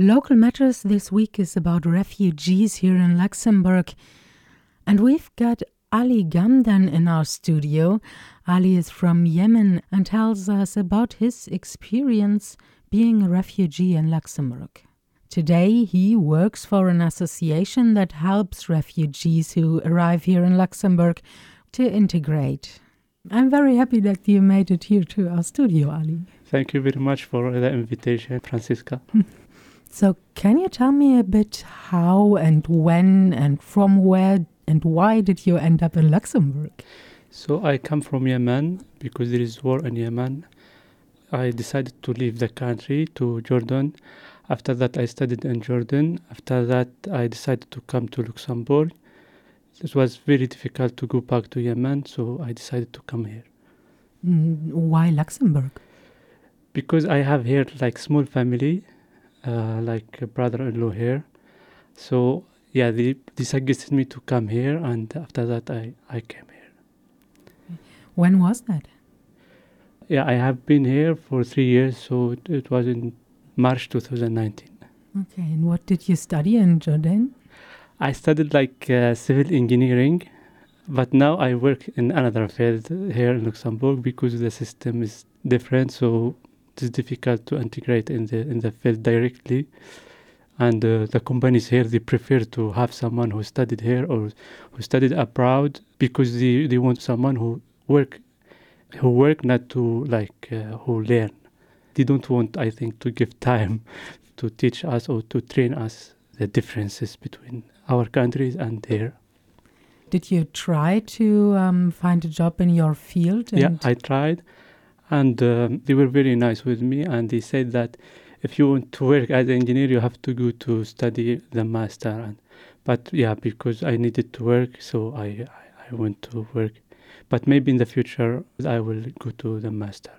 Local Matters this week is about refugees here in Luxembourg. And we've got Ali Gamdan in our studio. Ali is from Yemen and tells us about his experience being a refugee in Luxembourg. Today, he works for an association that helps refugees who arrive here in Luxembourg to integrate. I'm very happy that you made it here to our studio, Ali. Thank you very much for the invitation, Francisca. So, can you tell me a bit how and when and from where and why did you end up in Luxembourg? So, I come from Yemen because there is war in Yemen. I decided to leave the country to Jordan. After that, I studied in Jordan. After that, I decided to come to Luxembourg. It was very difficult to go back to Yemen, so I decided to come here. Mm, why Luxembourg? Because I have here like small family uh, like a brother-in-law here. So yeah, they, they suggested me to come here, and after that, I, I came here. When was that? Yeah, I have been here for three years, so it, it was in March 2019. Okay, and what did you study in Jordan? I studied like uh, civil engineering, but now I work in another field here in Luxembourg because the system is different. So it's difficult to integrate in the in the field directly. And uh, the companies here they prefer to have someone who studied here or who studied abroad because they, they want someone who work who work not to like uh, who learn. They don't want i think to give time to teach us or to train us the differences between our countries and there did you try to um, find a job in your field? Yeah i tried and um, they were very nice with me and they said that if you want to work as an engineer you have to go to study the master. And but yeah because i needed to work so i i, I went to work. But maybe in the future i will go to the master.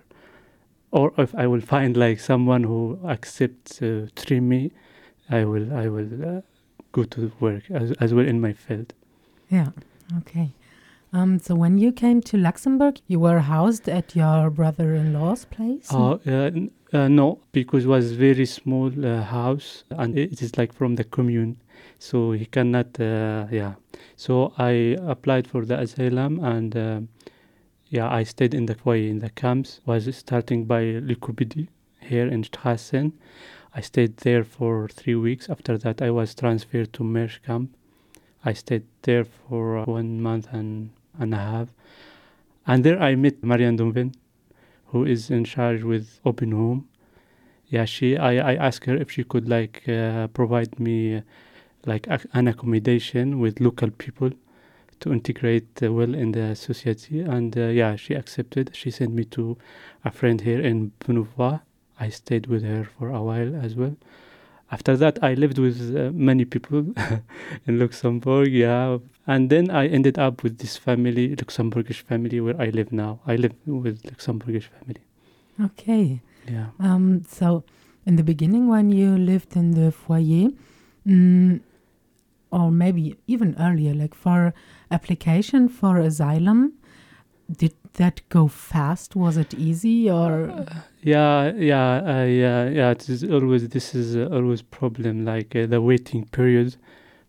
Or if i will find like someone who accepts uh, train me i will i will uh, go to work as, as well in my field. Yeah. Okay um, so when you came to Luxembourg, you were housed at your brother-in-law's place? Uh, uh, uh, no, because it was very small uh, house and it is like from the commune, so he cannot. Uh, yeah, so I applied for the asylum and uh, yeah, I stayed in the foyer in the camps. Was starting by Likubidi here in Strassen. I stayed there for three weeks. After that, I was transferred to Mersch camp. I stayed there for one month and and I have and a half. And there I met Marianne Donven, who is in charge with Open Home. Yeah, she. I, I asked her if she could like uh, provide me like an accommodation with local people to integrate uh, well in the society. And uh, yeah, she accepted. She sent me to a friend here in Bonnevoie. I stayed with her for a while as well after that i lived with uh, many people in luxembourg yeah and then i ended up with this family luxembourgish family where i live now i live with luxembourgish family okay yeah um, so in the beginning when you lived in the foyer mm, or maybe even earlier like for application for asylum did that go fast? Was it easy or? Uh, yeah, yeah, uh, yeah, yeah. It is always this is uh, always problem. Like uh, the waiting period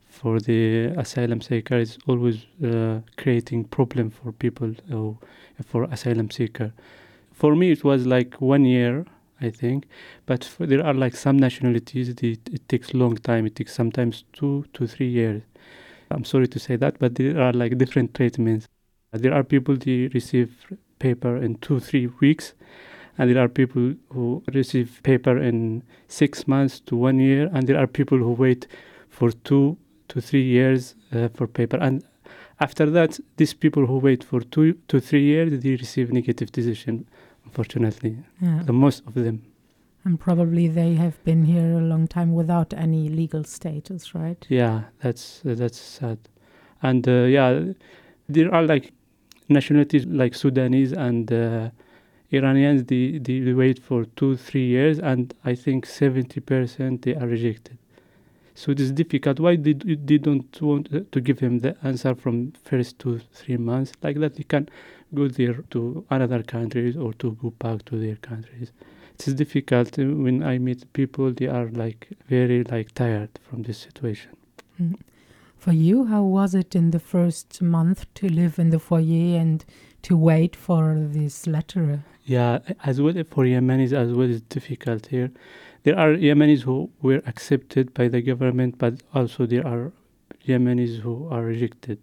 for the asylum seeker is always uh, creating problem for people or for asylum seeker. For me, it was like one year, I think. But for, there are like some nationalities, it, it takes long time. It takes sometimes two to three years. I'm sorry to say that, but there are like different treatments. There are people who receive paper in two, three weeks, and there are people who receive paper in six months to one year, and there are people who wait for two to three years uh, for paper. And after that, these people who wait for two to three years, they receive negative decision, unfortunately. Yeah. The most of them. And probably they have been here a long time without any legal status, right? Yeah, that's uh, that's sad. And uh, yeah, there are like nationalities like Sudanese and uh, Iranians, they, they wait for two, three years, and I think 70% they are rejected. So it is difficult. Why they, they don't want to give him the answer from first two, three months? Like that, they can go there to another countries or to go back to their countries. it's difficult when I meet people. They are like very like tired from this situation. Mm. For you, how was it in the first month to live in the foyer and to wait for this letter? Yeah, as well for Yemenis as well it's difficult here. There are Yemenis who were accepted by the government, but also there are Yemenis who are rejected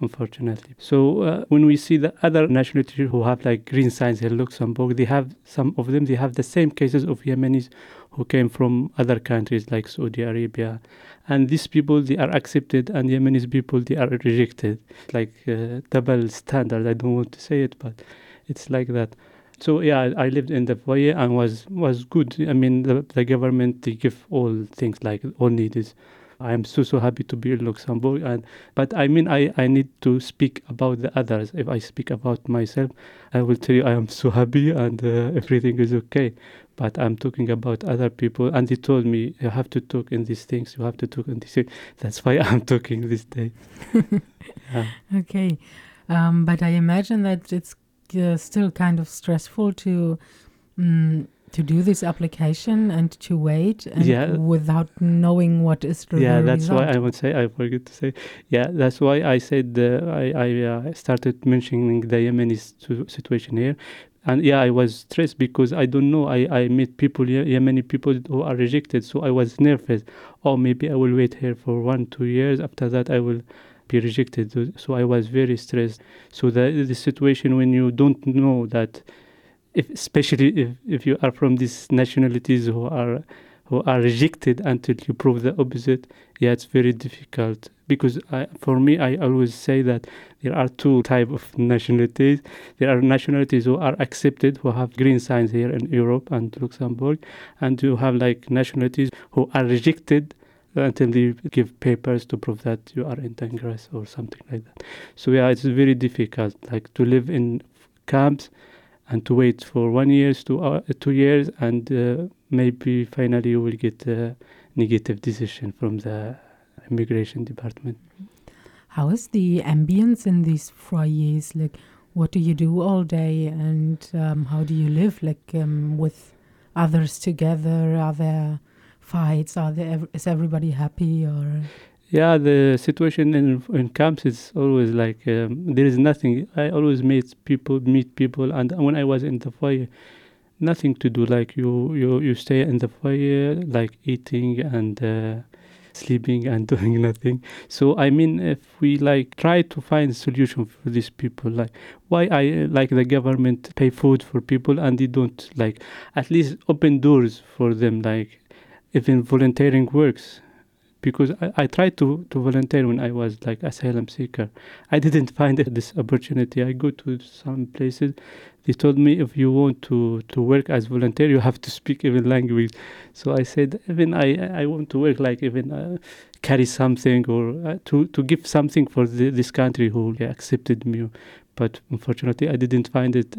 unfortunately. So uh, when we see the other nationalities who have like green signs in Luxembourg, they have some of them they have the same cases of Yemenis who came from other countries like Saudi Arabia, and these people they are accepted, and Yemenis people they are rejected. Like uh, double standard. I don't want to say it, but it's like that. So yeah, I lived in the foyer and was was good. I mean, the, the government they give all things like all needs I am so so happy to be in Luxembourg. And but I mean, I I need to speak about the others. If I speak about myself, I will tell you I am so happy and uh, everything is okay. But I'm talking about other people, and they told me you have to talk in these things. You have to talk in these things. That's why I'm talking this day. yeah. Okay, um, but I imagine that it's uh, still kind of stressful to. Um, to do this application and to wait and yeah. without knowing what is the yeah that's result. why i would say i forget to say yeah that's why i said uh, i i uh, started mentioning the yemeni situation here and yeah i was stressed because i don't know i i meet people here yemeni people who are rejected so i was nervous oh maybe i will wait here for one two years after that i will be rejected so i was very stressed. So the the situation when you don't know that if, especially if, if you are from these nationalities who are who are rejected until you prove the opposite yeah it's very difficult. Because I, for me i always say that there are two type of nationalities. There are nationalities who are accepted who have green signs here in europe and luxembourg and you have like nationalities who are rejected until they give papers to prove that you are in Congress or something like that. So yeah, it's very difficult, like to live in camps and to wait for one year to uh, two years and uh, maybe finally you will get a negative decision from the immigration department. How is the ambience in these foyers? Like what do you do all day and um, how do you live like um, with others together? Are there fights are there is everybody happy or yeah, the situation in in camps is always like um, there is nothing. I always meet people, meet people, and when I was in the foyer, nothing to do. Like you, you, you stay in the foyer, like eating and uh, sleeping and doing nothing. So I mean, if we like try to find solution for these people, like why I like the government pay food for people and they don't like at least open doors for them, like even volunteering works because I, I tried to, to volunteer when I was like asylum seeker. I didn't find this opportunity. I go to some places. They told me if you want to, to work as volunteer, you have to speak even language. So I said even I I want to work like even uh, carry something or uh, to to give something for the, this country who accepted me. But unfortunately, I didn't find it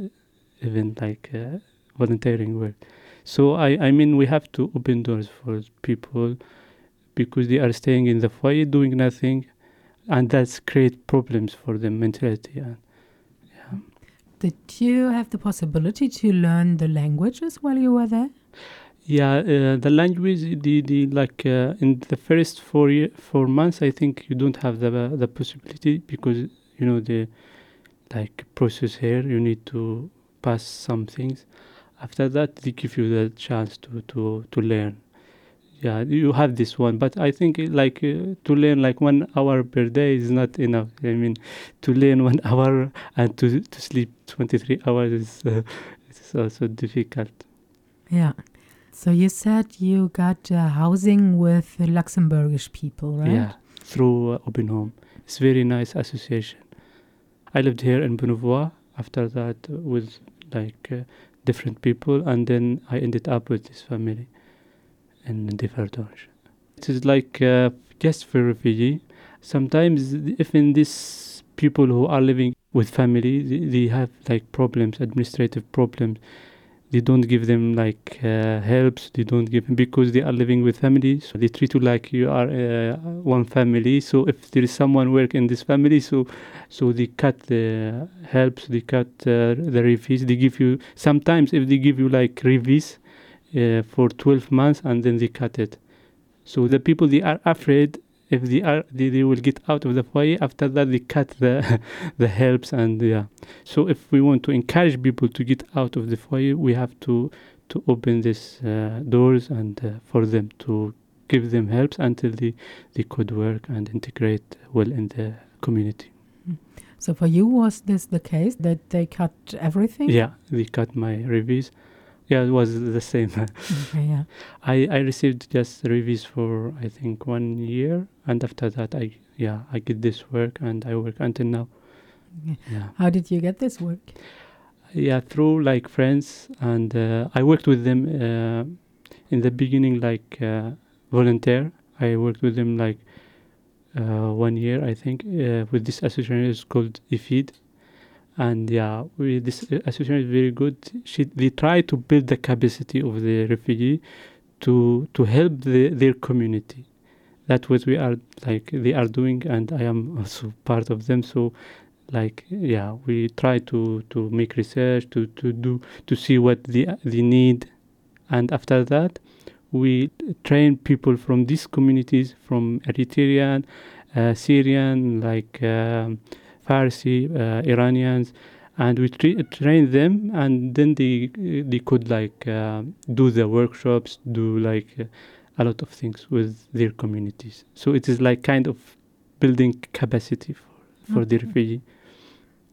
even like uh, volunteering work. So I I mean we have to open doors for people because they are staying in the foyer doing nothing and that's create problems for them mentality and yeah. Did you have the possibility to learn the languages while you were there? Yeah uh, the language the, the like uh, in the first four year, four months i think you don't have the the possibility because you know the like process here you need to pass some things after that they give you the chance to to to learn. Yeah you have this one but i think uh, like uh, to learn like one hour per day is not enough. I mean to learn one hour and to to sleep 23 hours is uh, it's also difficult. Yeah. So you said you got uh, housing with luxembourgish people right? Yeah through uh, open home. It's very nice association. I lived here in Bonnevoie after that with like uh, different people and then i ended up with this family in Differdange. It is like uh, just for refugee. Sometimes even these people who are living with family, they have like problems, administrative problems. They don't give them like uh, helps. They don't give because they are living with family. So they treat you like you are uh, one family. So if there is someone work in this family, so so they cut the helps. They cut uh, the revis. They give you sometimes if they give you like revis uh, for 12 months and then they cut it. So the people they are afraid if they are they, they will get out of the foyer after that they cut the the helps and yeah. So if we want to encourage people to get out of the foyer, we have to to open these uh, doors and uh, for them to give them helps until they they could work and integrate well in the community. So for you, was this the case that they cut everything? Yeah, they cut my REVIS. Yeah, it was the same. Okay, yeah. I, I received just REVIS for I think one year, and after that I yeah I get this work and I work until now. Yeah, How did you get this work? yeah through like friends, and uh, I worked with them uh, in the beginning like uh, volunteer. I worked with them like uh, one year I think uh, with this association is called IFID. And yeah, we, this association is very good. She, they try to build the capacity of the refugee to to help the, their community. That's what we are like they are doing, and I am also part of them. So, like yeah, we try to to make research to to do to see what they they need, and after that, we train people from these communities, from Eritrean, uh, Syrian, like um, Farsi, uh, Iranians, and we tra- train them, and then they they could like uh, do the workshops, do like uh, a lot of things with their communities. So it is like kind of building capacity for for the refugee.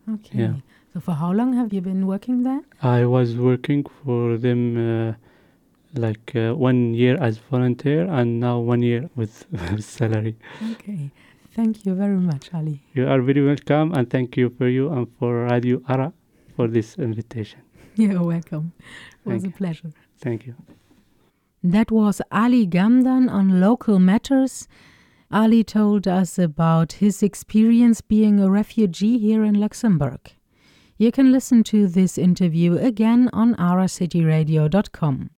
Okay. Yeah. So for how long have you been working there? I was working for them uh, like uh, one year as volunteer, and now one year with salary. Okay. Thank you very much, Ali. You are very welcome, and thank you for you and for Radio Ara for this invitation. You're welcome. It was Thank a pleasure. Thank you. That was Ali Gamdan on local matters. Ali told us about his experience being a refugee here in Luxembourg. You can listen to this interview again on aracityradio.com.